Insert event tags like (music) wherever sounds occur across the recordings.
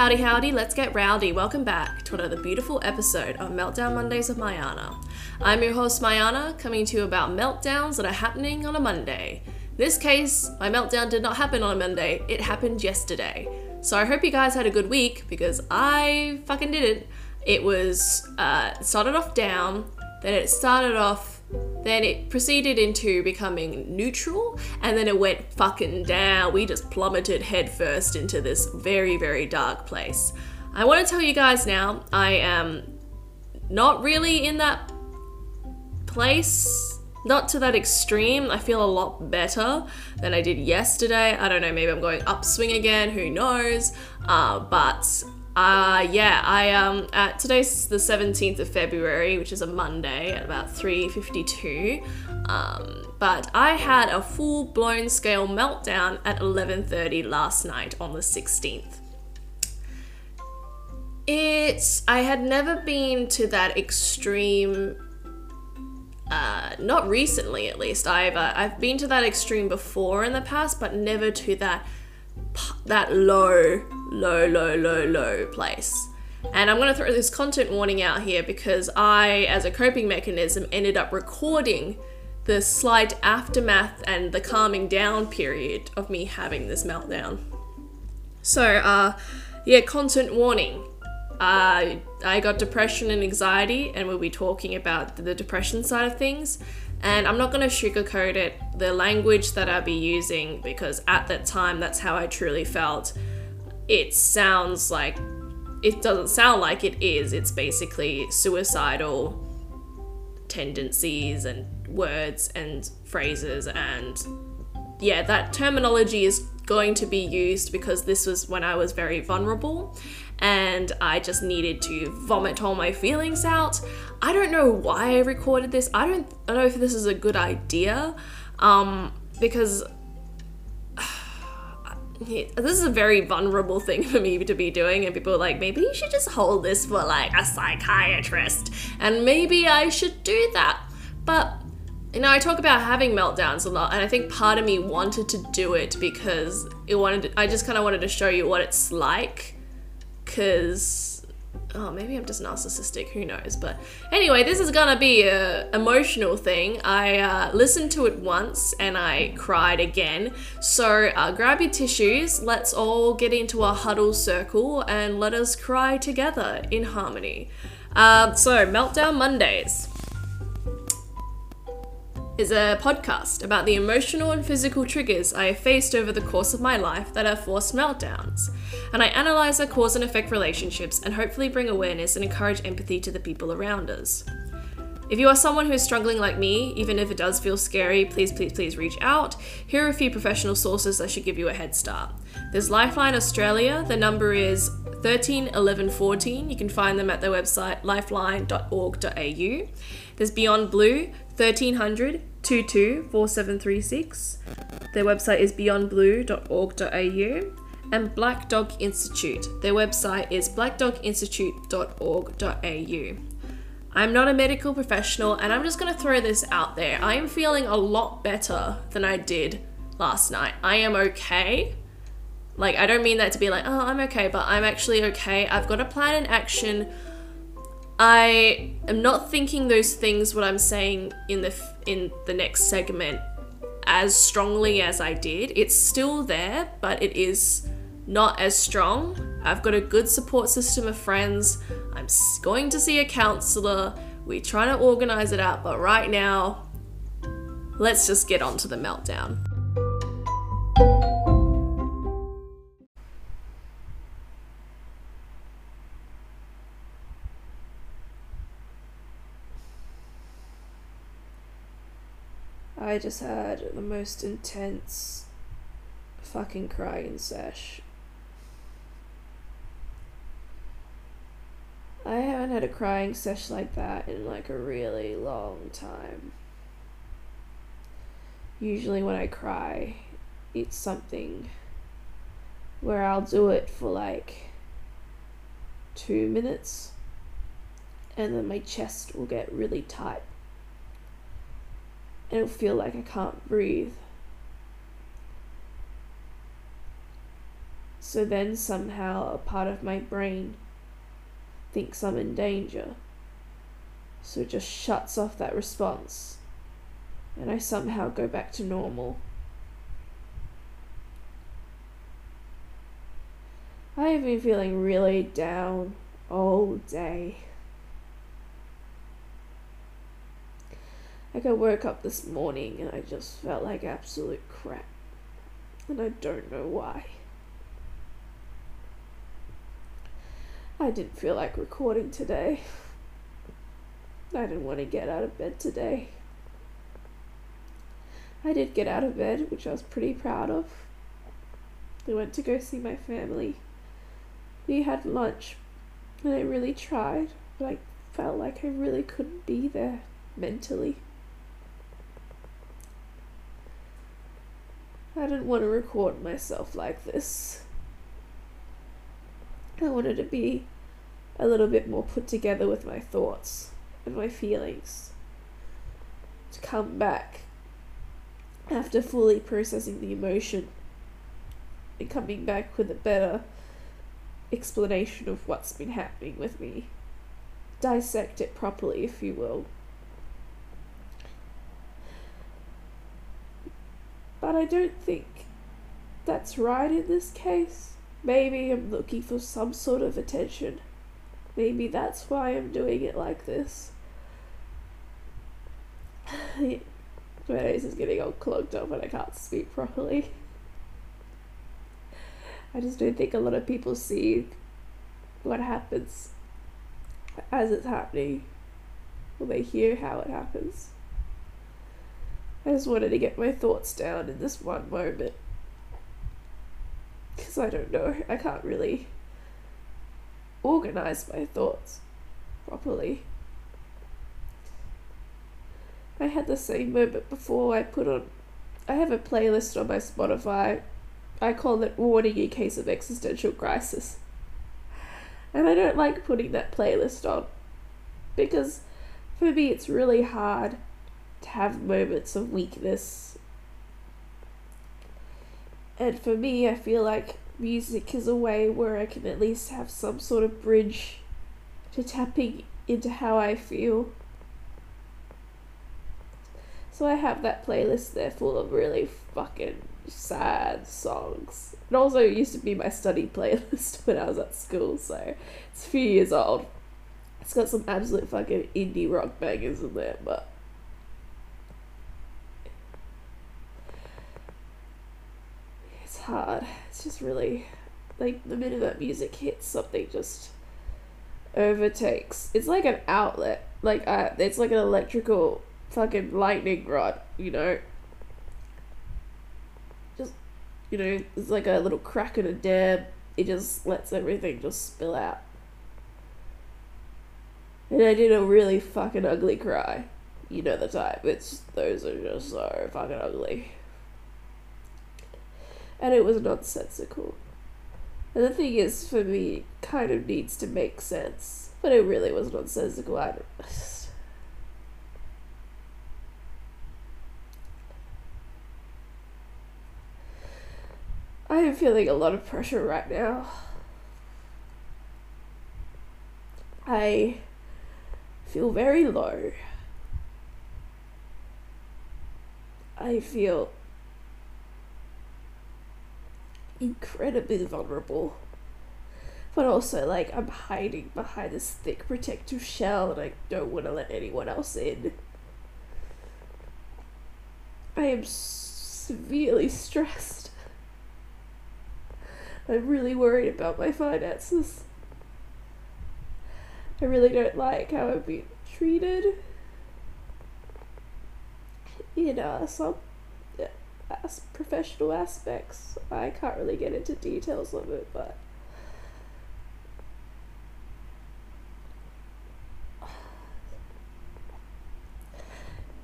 Howdy, howdy, let's get rowdy. Welcome back to another beautiful episode of Meltdown Mondays of Mayana. I'm your host, Mayana, coming to you about meltdowns that are happening on a Monday. In this case, my meltdown did not happen on a Monday, it happened yesterday. So I hope you guys had a good week because I fucking didn't. It was, uh, started off down, then it started off then it proceeded into becoming neutral and then it went fucking down. We just plummeted headfirst into this very, very dark place. I want to tell you guys now, I am not really in that place. Not to that extreme. I feel a lot better than I did yesterday. I don't know, maybe I'm going upswing again, who knows? Uh, but uh, yeah, I um at today's the 17th of February, which is a Monday at about 3:52. Um, but I had a full-blown scale meltdown at 11:30 last night on the 16th. It's I had never been to that extreme uh, not recently at least. I've uh, I've been to that extreme before in the past, but never to that that low, low, low, low, low place. And I'm going to throw this content warning out here because I, as a coping mechanism, ended up recording the slight aftermath and the calming down period of me having this meltdown. So, uh, yeah, content warning. Uh, I got depression and anxiety, and we'll be talking about the depression side of things. And I'm not going to sugarcoat it, the language that I'll be using, because at that time, that's how I truly felt. It sounds like, it doesn't sound like it is. It's basically suicidal tendencies and words and phrases. And yeah, that terminology is going to be used because this was when I was very vulnerable and I just needed to vomit all my feelings out. I don't know why I recorded this. I don't, I don't know if this is a good idea um, because this is a very vulnerable thing for me to be doing and people are like maybe you should just hold this for like a psychiatrist and maybe I should do that. But you know I talk about having meltdowns a lot and I think part of me wanted to do it because it wanted to, I just kind of wanted to show you what it's like because oh maybe i'm just narcissistic who knows? But anyway this is gonna be a emotional thing. I uh, listened to it once and i cried again. So uh, grab your tissues. Let's all get into a huddle circle and let us cry together in harmony. Uh, so meltdown mondays is a podcast about the emotional and physical triggers I have faced over the course of my life that have forced meltdowns. And I analyse their cause and effect relationships and hopefully bring awareness and encourage empathy to the people around us. If you are someone who is struggling like me, even if it does feel scary, please, please, please reach out. Here are a few professional sources that should give you a head start. There's Lifeline Australia, the number is 13 11 14. You can find them at their website lifeline.org.au. There's Beyond Blue, 1300 224736. Their website is beyondblue.org.au. And Black Dog Institute. Their website is blackdoginstitute.org.au. I'm not a medical professional and I'm just going to throw this out there. I am feeling a lot better than I did last night. I am okay. Like, I don't mean that to be like, oh, I'm okay, but I'm actually okay. I've got a plan and action. I am not thinking those things what I'm saying in the in the next segment as strongly as I did. It's still there, but it is not as strong. I've got a good support system of friends. I'm going to see a counselor. We're trying to organize it out, but right now, let's just get on to the meltdown. I just had the most intense fucking crying sesh. I haven't had a crying sesh like that in like a really long time. Usually, when I cry, it's something where I'll do it for like two minutes and then my chest will get really tight and feel like I can't breathe. So then somehow a part of my brain thinks I'm in danger. So it just shuts off that response. And I somehow go back to normal. I have been feeling really down all day. Like I woke up this morning and I just felt like absolute crap. And I don't know why. I didn't feel like recording today. I didn't want to get out of bed today. I did get out of bed, which I was pretty proud of. I went to go see my family. We had lunch, and I really tried, but I felt like I really couldn't be there mentally. I didn't want to record myself like this. I wanted to be a little bit more put together with my thoughts and my feelings. To come back after fully processing the emotion and coming back with a better explanation of what's been happening with me. Dissect it properly, if you will. But I don't think that's right in this case. Maybe I'm looking for some sort of attention. Maybe that's why I'm doing it like this. (sighs) My nose is getting all clogged up and I can't speak properly. I just don't think a lot of people see what happens as it's happening, or they hear how it happens. I just wanted to get my thoughts down in this one moment. Because I don't know, I can't really organize my thoughts properly. I had the same moment before I put on. I have a playlist on my Spotify. I call it Warning in Case of Existential Crisis. And I don't like putting that playlist on. Because for me, it's really hard to have moments of weakness. And for me, I feel like music is a way where I can at least have some sort of bridge to tapping into how I feel. So I have that playlist there full of really fucking sad songs. It also used to be my study (laughs) playlist when I was at school, so it's a few years old. It's got some absolute fucking indie rock bangers in there, but it's hard. It's just really like the minute that music hits, something just overtakes. It's like an outlet. Like uh, it's like an electrical fucking lightning rod, you know. Just you know, it's like a little crack in a dam. It just lets everything just spill out. And I did a really fucking ugly cry. You know the type. It's those are just so fucking ugly. And it was nonsensical. And the thing is, for me, it kind of needs to make sense. But it really was nonsensical. I don't. (sighs) I am feeling a lot of pressure right now. I feel very low. I feel incredibly vulnerable. But also, like, I'm hiding behind this thick protective shell and I don't want to let anyone else in. I am severely stressed. I'm really worried about my finances. I really don't like how I'm being treated in uh, some as professional aspects. I can't really get into details of it, but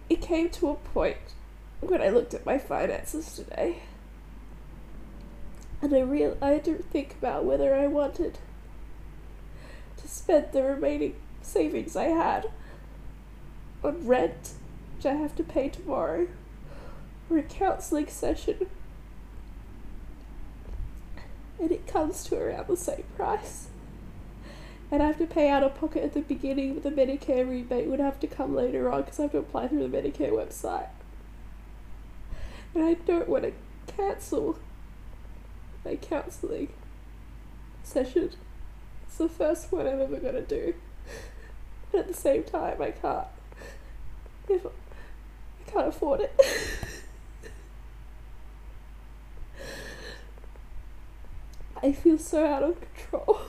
it came to a point when I looked at my finances today. And I real I had to think about whether I wanted to spend the remaining savings I had on rent, which I have to pay tomorrow or a counseling session. and it comes to around the same price. And I have to pay out of pocket at the beginning, but the Medicare rebate would have to come later on because I have to apply through the Medicare website. And I don't want to cancel my counselling session. It's the first one I'm ever gonna do. But at the same time, I can't. I can't afford it. (laughs) I feel so out of control.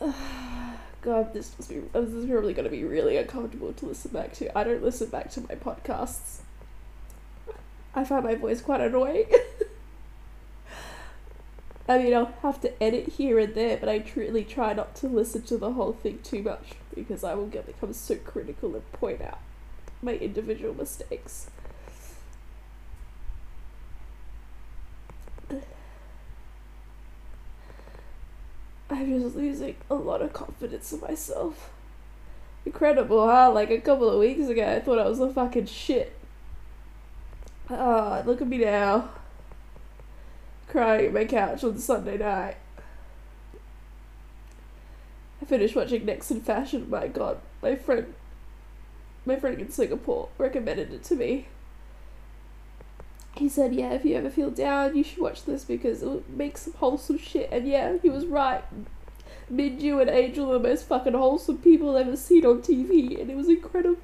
(sighs) God, this must be this is probably going to be really uncomfortable to listen back to. I don't listen back to my podcasts. I find my voice quite annoying. (laughs) I mean, I'll have to edit here and there, but I truly try not to listen to the whole thing too much because I will get become so critical and point out my individual mistakes. I'm just losing a lot of confidence in myself. Incredible, huh? Like a couple of weeks ago, I thought I was a fucking shit. Ah, look at me now. Crying on my couch on Sunday night. I finished watching Next in Fashion. My god, my friend, my friend in Singapore recommended it to me. He said, "Yeah, if you ever feel down, you should watch this because it will make some wholesome shit." And yeah, he was right. Minju and Angel are the most fucking wholesome people I've ever seen on TV, and it was incredible.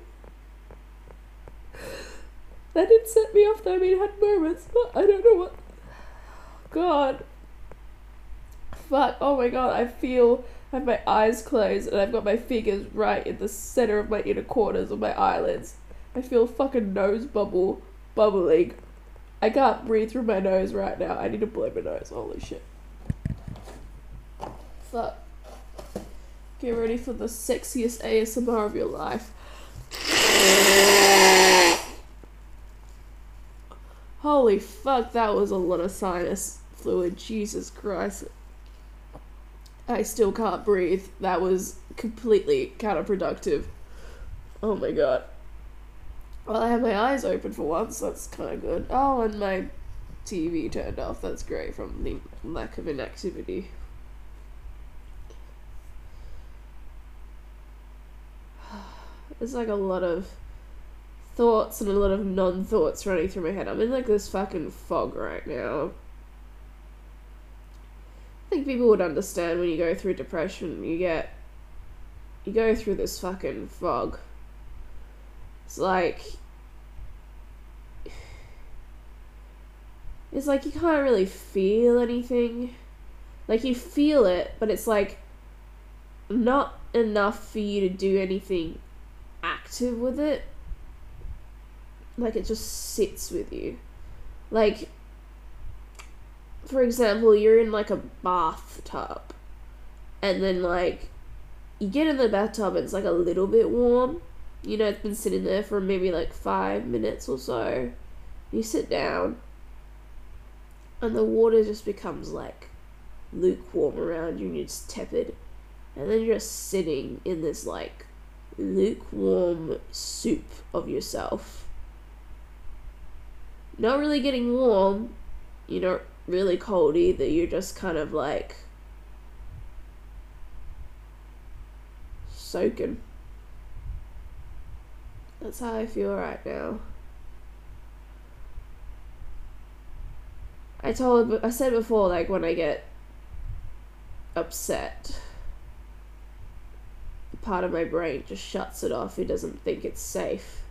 That did set me off though. I mean, it had moments, but I don't know what. God. Fuck. Oh my god. I feel. I have my eyes closed and I've got my fingers right in the center of my inner corners of my eyelids. I feel fucking nose bubble bubbling. I can't breathe through my nose right now. I need to blow my nose. Holy shit. Fuck. Get ready for the sexiest ASMR of your life. Holy fuck, that was a lot of sinus fluid. Jesus Christ. I still can't breathe. That was completely counterproductive. Oh my god. Well, I have my eyes open for once. That's kind of good. Oh, and my TV turned off. That's great from the lack of inactivity. (sighs) There's like a lot of thoughts and a lot of non thoughts running through my head. I'm in like this fucking fog right now. I think people would understand when you go through depression, you get. You go through this fucking fog. It's like. It's like you can't really feel anything. Like you feel it, but it's like not enough for you to do anything active with it like it just sits with you. Like, for example, you're in like a bathtub, and then like you get in the bathtub and it's like a little bit warm. You know, it's been sitting there for maybe like five minutes or so. You sit down, and the water just becomes like lukewarm around you, and you're tepid. And then you're just sitting in this like lukewarm soup of yourself not really getting warm, you're not really cold either. You're just kind of like soaking. That's how I feel right now. I told I said before like when I get upset part of my brain just shuts it off. It doesn't think it's safe.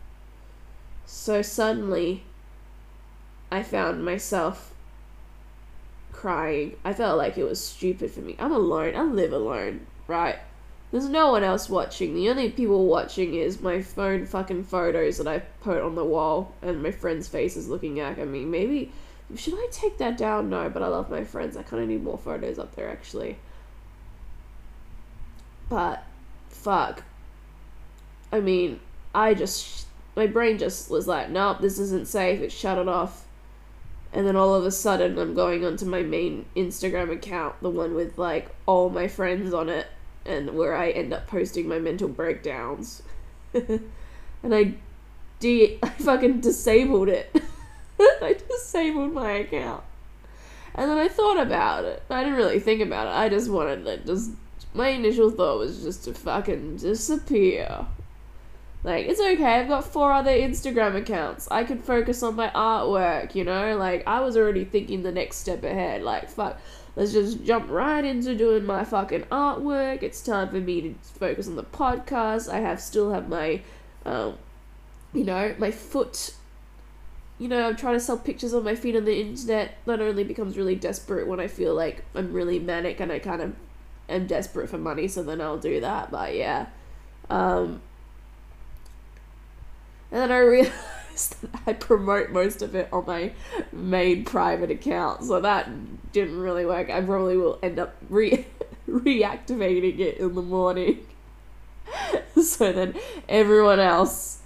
So suddenly I found myself crying. I felt like it was stupid for me. I'm alone. I live alone, right? There's no one else watching. The only people watching is my phone fucking photos that I put on the wall and my friends' faces looking at me. Maybe should I take that down? No, but I love my friends. I kind of need more photos up there actually. But fuck. I mean, I just my brain just was like, nope, this isn't safe. It shut it off and then all of a sudden I'm going onto my main Instagram account, the one with like all my friends on it, and where I end up posting my mental breakdowns. (laughs) and I de- I fucking disabled it. (laughs) I disabled my account. And then I thought about it. I didn't really think about it. I just wanted to just my initial thought was just to fucking disappear. Like, it's okay, I've got four other Instagram accounts. I can focus on my artwork, you know? Like, I was already thinking the next step ahead. Like, fuck, let's just jump right into doing my fucking artwork. It's time for me to focus on the podcast. I have still have my, um, you know, my foot. You know, I'm trying to sell pictures on my feet on the internet. That only becomes really desperate when I feel like I'm really manic and I kind of am desperate for money, so then I'll do that. But yeah. Um, and then I realized (laughs) (laughs) I promote most of it on my main private account, so that didn't really work. I probably will end up re- (laughs) reactivating it in the morning. (laughs) so then everyone else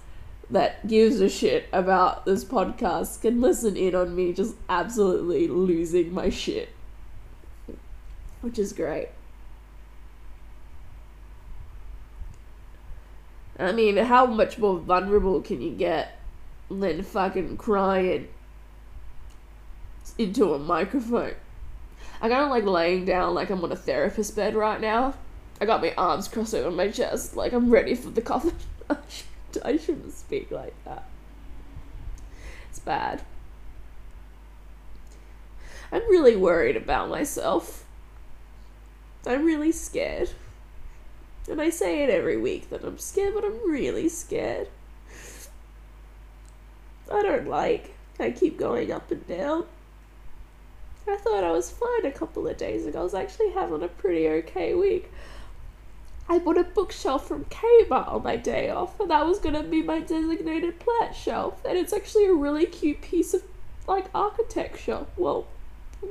that gives a shit about this podcast can listen in on me just absolutely losing my shit. Which is great. I mean, how much more vulnerable can you get than fucking crying into a microphone? I kind of like laying down like I'm on a therapist bed right now. I got my arms crossed over my chest, like I'm ready for the coffin. I shouldn't speak like that. It's bad. I'm really worried about myself. I'm really scared. And I say it every week that I'm scared, but I'm really scared. I don't like. I keep going up and down. I thought I was fine a couple of days ago. I was actually having a pretty okay week. I bought a bookshelf from Kmart on my day off, and that was gonna be my designated plant shelf. And it's actually a really cute piece of like architecture. Well,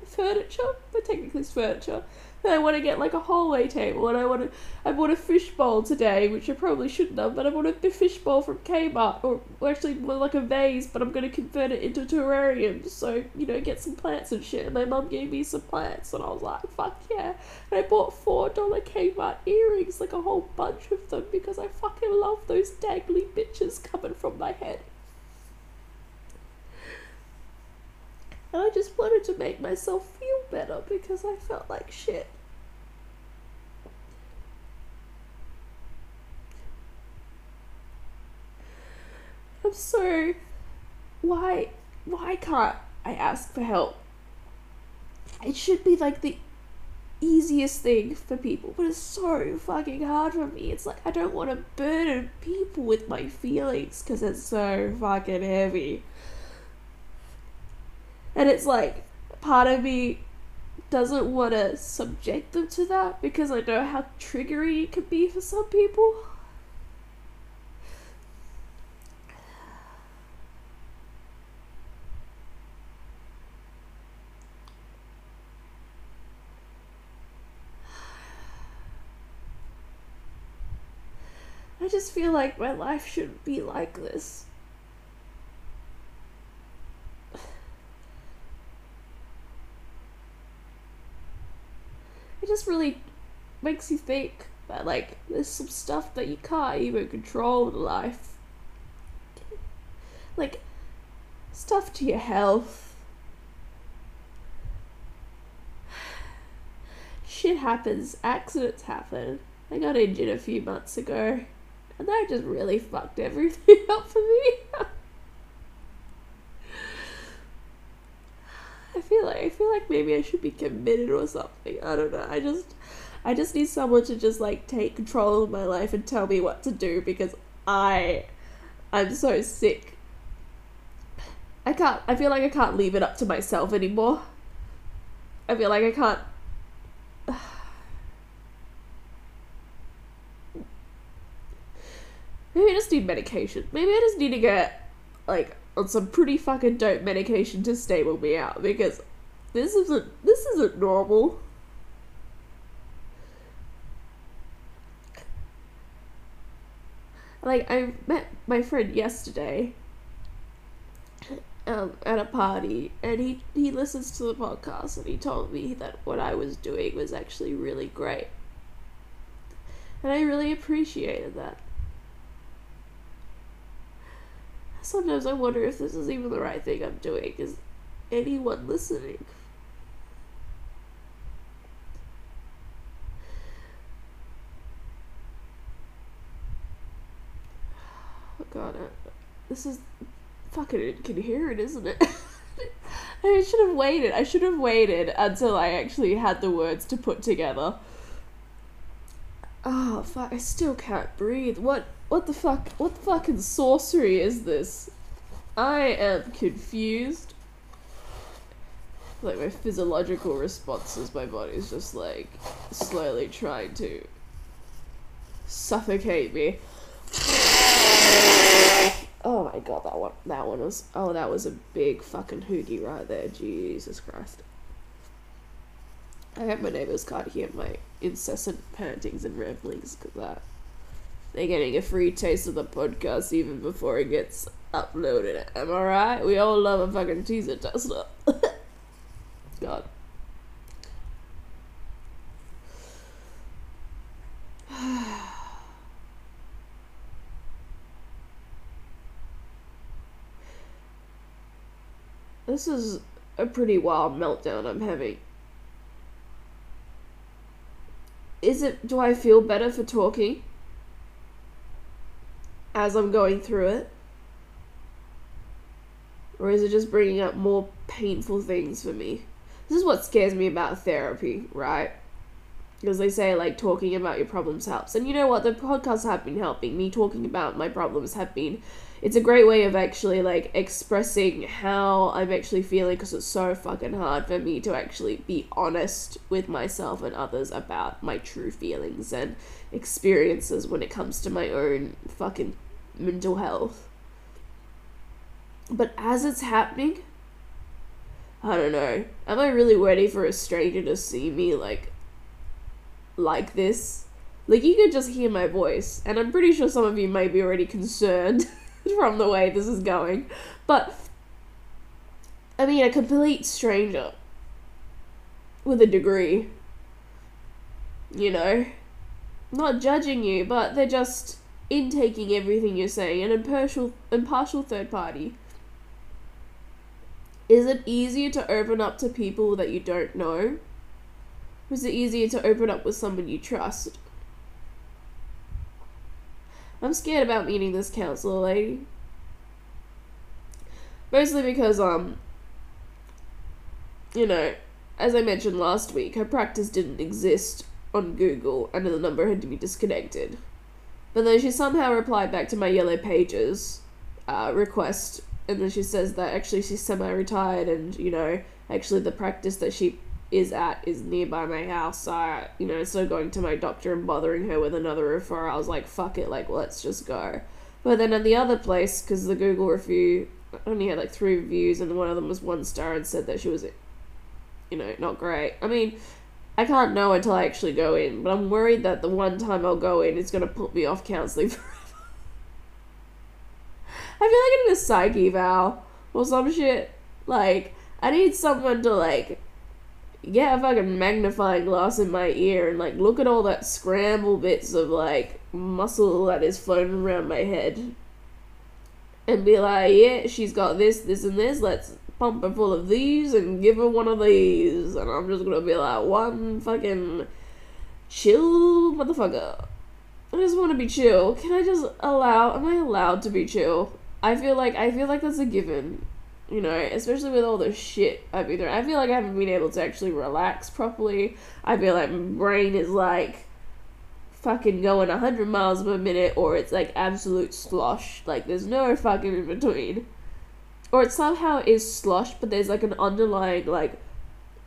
furniture, but technically it's furniture. I want to get like a hallway table, and I want to. I bought a fishbowl today, which I probably shouldn't have, but I bought a fishbowl from Kmart, or, or actually more like a vase, but I'm gonna convert it into a terrarium, so you know, get some plants and shit. And my mum gave me some plants, and I was like, fuck yeah! And I bought four dollar Kmart earrings, like a whole bunch of them, because I fucking love those dangly bitches coming from my head. And I just wanted to make myself feel better because I felt like shit. I'm so. Why. Why can't I ask for help? It should be like the easiest thing for people, but it's so fucking hard for me. It's like I don't want to burden people with my feelings because it's so fucking heavy. And it's like, part of me doesn't want to subject them to that because I know how triggering it can be for some people. I just feel like my life shouldn't be like this. Just really makes you think that, like, there's some stuff that you can't even control in life. Like, stuff to your health. Shit happens, accidents happen. I got injured a few months ago, and that just really fucked everything (laughs) up for me. Feel like I feel like maybe I should be committed or something. I don't know. I just I just need someone to just like take control of my life and tell me what to do because I I'm so sick. I can't I feel like I can't leave it up to myself anymore. I feel like I can't (sighs) Maybe I just need medication. Maybe I just need to get like on some pretty fucking dope medication to stable me out because this isn't this isn't normal. Like I met my friend yesterday um, at a party and he, he listens to the podcast and he told me that what I was doing was actually really great. And I really appreciated that. Sometimes I wonder if this is even the right thing I'm doing. Is anyone listening? Oh god, I, this is fucking incoherent, isn't it? (laughs) I should have waited. I should have waited until I actually had the words to put together. Oh fuck! I still can't breathe. What? What the fuck? What the fucking sorcery is this? I am confused. Like my physiological responses, my body's just like slowly trying to suffocate me. Oh my god, that one that one was oh that was a big fucking hoogie right there, Jesus Christ. I hope my neighbours can't hear my incessant pantings and ramblings because that they're getting a free taste of the podcast even before it gets uploaded. Am I right? We all love a fucking teaser tester. (laughs) God. (sighs) this is a pretty wild meltdown I'm having. Is it. Do I feel better for talking? As I'm going through it? Or is it just bringing up more painful things for me? This is what scares me about therapy, right? Because they say, like, talking about your problems helps. And you know what? The podcasts have been helping. Me talking about my problems have been. It's a great way of actually, like, expressing how I'm actually feeling because it's so fucking hard for me to actually be honest with myself and others about my true feelings and experiences when it comes to my own fucking mental health. But as it's happening, I don't know. Am I really ready for a stranger to see me like like this? Like you could just hear my voice, and I'm pretty sure some of you may be already concerned (laughs) from the way this is going. But I mean a complete stranger with a degree. You know? Not judging you, but they're just intaking everything you're saying, an impartial impartial third party is it easier to open up to people that you don't know? Is it easier to open up with someone you trust? I'm scared about meeting this counselor lady. Mostly because, um, you know, as I mentioned last week, her practice didn't exist on Google and the number had to be disconnected. But then she somehow replied back to my yellow pages uh, request and then she says that actually she's semi-retired and you know actually the practice that she is at is nearby my house so I, you know instead of going to my doctor and bothering her with another referral I was like fuck it like let's just go. But then at the other place because the Google review only had like three reviews and one of them was one star and said that she was you know not great. I mean I can't know until I actually go in but I'm worried that the one time I'll go in it's going to put me off counseling (laughs) forever. I feel like I need a psyche eval or some shit. Like, I need someone to, like, get a fucking magnifying glass in my ear and, like, look at all that scramble bits of, like, muscle that is floating around my head. And be like, yeah, she's got this, this, and this. Let's pump her full of these and give her one of these. And I'm just gonna be like, one fucking chill motherfucker. I just want to be chill. Can I just allow? Am I allowed to be chill? I feel like I feel like that's a given. You know, especially with all the shit I've been through. I feel like I haven't been able to actually relax properly. I feel like my brain is like fucking going 100 miles per minute or it's like absolute slosh. Like there's no fucking in between. Or it somehow is slosh, but there's like an underlying like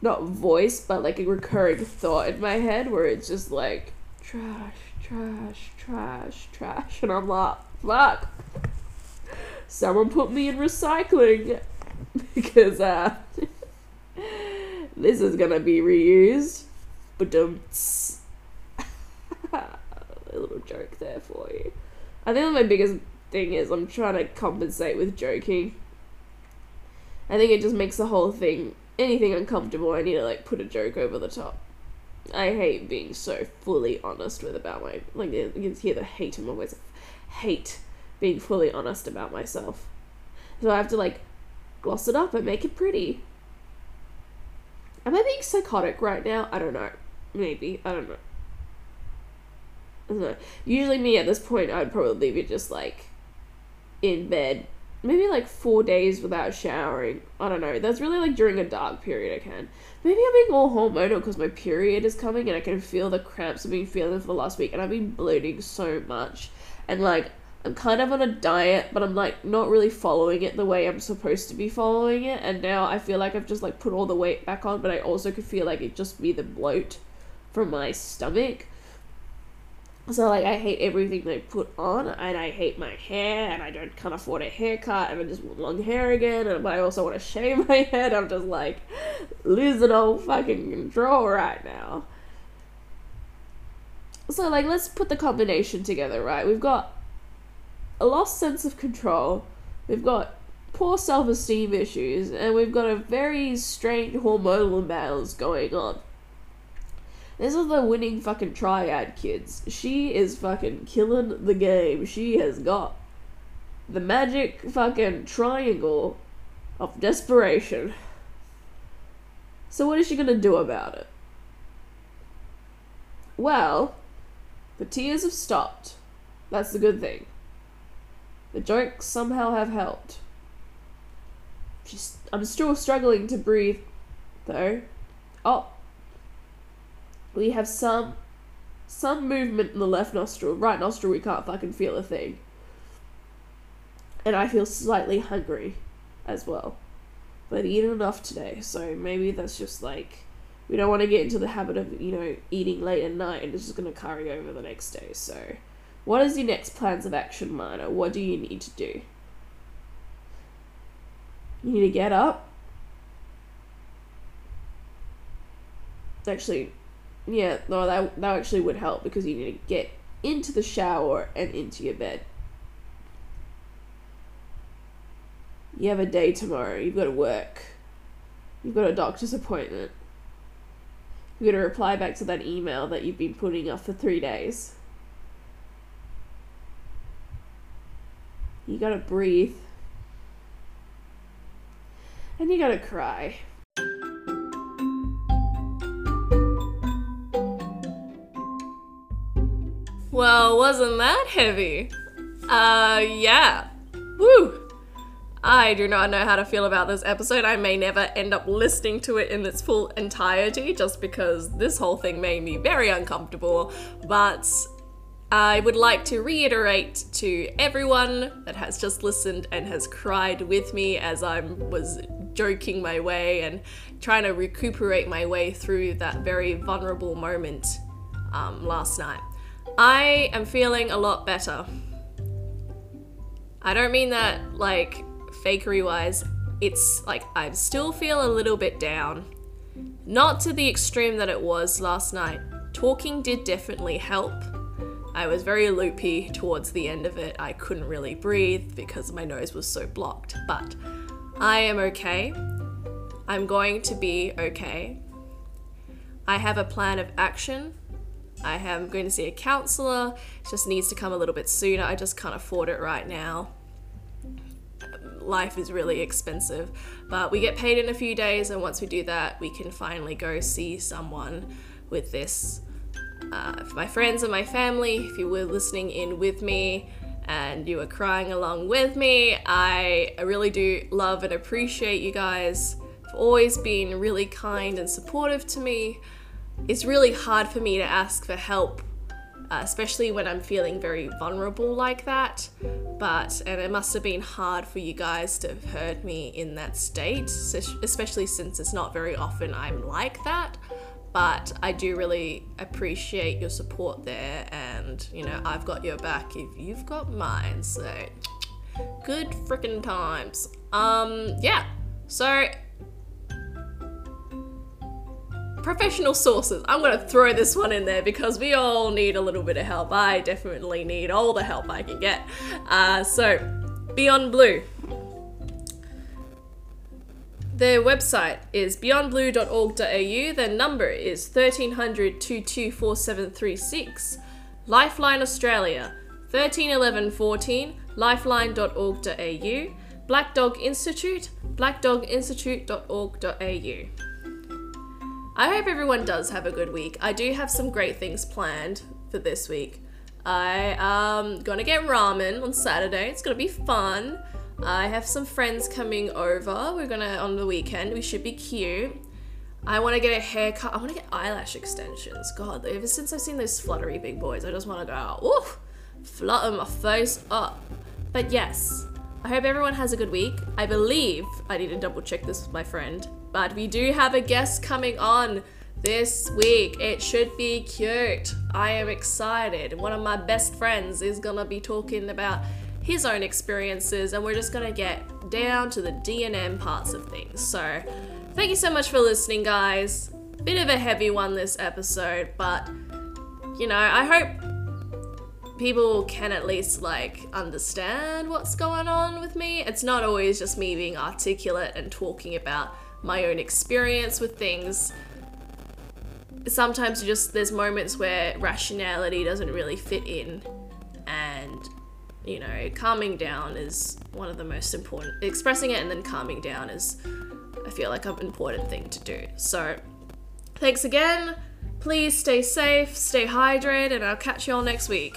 not voice, but like a recurring thought in my head where it's just like trash, trash, trash, trash, and I'm like, fuck someone put me in recycling (laughs) because uh, this is gonna be reused. But um, (laughs) a little joke there for you. I think my biggest thing is I'm trying to compensate with joking. I think it just makes the whole thing anything uncomfortable. I need to like put a joke over the top. I hate being so fully honest with about my like you can hear the hate in my voice. Hate being fully honest about myself. So I have to like gloss it up and make it pretty. Am I being psychotic right now? I don't know. Maybe. I don't know. I don't know. Usually me at this point I'd probably be just like in bed. Maybe like four days without showering. I don't know. That's really like during a dark period I can. Maybe I'm being all hormonal because my period is coming and I can feel the cramps I've been feeling for the last week and I've been bloating so much. And like I'm kind of on a diet, but I'm like not really following it the way I'm supposed to be following it. And now I feel like I've just like put all the weight back on, but I also could feel like it just be the bloat from my stomach. So like I hate everything they put on, and I hate my hair, and I don't can't afford a haircut, and I just want long hair again, and but I also want to (laughs) shave my head. I'm just like losing all fucking control right now. So like let's put the combination together, right? We've got a lost sense of control, we've got poor self esteem issues, and we've got a very strange hormonal imbalance going on. This is the winning fucking triad, kids. She is fucking killing the game. She has got the magic fucking triangle of desperation. So, what is she gonna do about it? Well, the tears have stopped. That's the good thing. The jokes somehow have helped. She's, I'm still struggling to breathe, though. Oh, we have some some movement in the left nostril. Right nostril, we can't fucking feel a thing. And I feel slightly hungry as well. But I've eaten enough today, so maybe that's just like we don't want to get into the habit of, you know, eating late at night and it's just to carry over the next day. So, what is your next plans of action, Mina? What do you need to do? You need to get up. Actually, yeah, no, that that actually would help because you need to get into the shower and into your bed. You have a day tomorrow. You've got to work. You've got a doctor's appointment. You've got to reply back to that email that you've been putting off for three days. You gotta breathe. And you gotta cry. Well, wasn't that heavy? Uh, yeah. Woo! I do not know how to feel about this episode. I may never end up listening to it in its full entirety just because this whole thing made me very uncomfortable. But I would like to reiterate to everyone that has just listened and has cried with me as I was joking my way and trying to recuperate my way through that very vulnerable moment um, last night. I am feeling a lot better. I don't mean that like fakery wise. It's like I still feel a little bit down. Not to the extreme that it was last night. Talking did definitely help. I was very loopy towards the end of it. I couldn't really breathe because my nose was so blocked, but I am okay. I'm going to be okay. I have a plan of action. I am going to see a counselor. It just needs to come a little bit sooner. I just can't afford it right now. Life is really expensive, but we get paid in a few days, and once we do that, we can finally go see someone with this. Uh, my friends and my family, if you were listening in with me and you were crying along with me, I really do love and appreciate you guys for always being really kind and supportive to me it's really hard for me to ask for help, uh, especially when I'm feeling very vulnerable like that. But, and it must have been hard for you guys to have heard me in that state, especially since it's not very often I'm like that. But I do really appreciate your support there, and you know, I've got your back if you've got mine. So, good freaking times. Um, yeah. So professional sources. I'm going to throw this one in there because we all need a little bit of help. I definitely need all the help I can get. Uh, so, Beyond Blue. Their website is beyondblue.org.au. Their number is 1300 224736. Lifeline Australia 1311 14 lifeline.org.au. Black Dog Institute, blackdoginstitute.org.au. I hope everyone does have a good week. I do have some great things planned for this week. I am gonna get ramen on Saturday. It's gonna be fun. I have some friends coming over. We're gonna on the weekend. We should be cute. I want to get a haircut. I want to get eyelash extensions. God, ever since I've seen those fluttery big boys, I just want to go, oof, flutter my face up. But yes, I hope everyone has a good week. I believe I need to double check this with my friend, but we do have a guest coming on this week. It should be cute. I am excited. One of my best friends is gonna be talking about his own experiences, and we're just gonna get down to the D&M parts of things. So, thank you so much for listening, guys. Bit of a heavy one this episode, but you know, I hope people can at least like understand what's going on with me. It's not always just me being articulate and talking about my own experience with things. Sometimes you just there's moments where rationality doesn't really fit in and you know, calming down is one of the most important expressing it and then calming down is I feel like an important thing to do. So, thanks again. Please stay safe, stay hydrated, and I'll catch you all next week.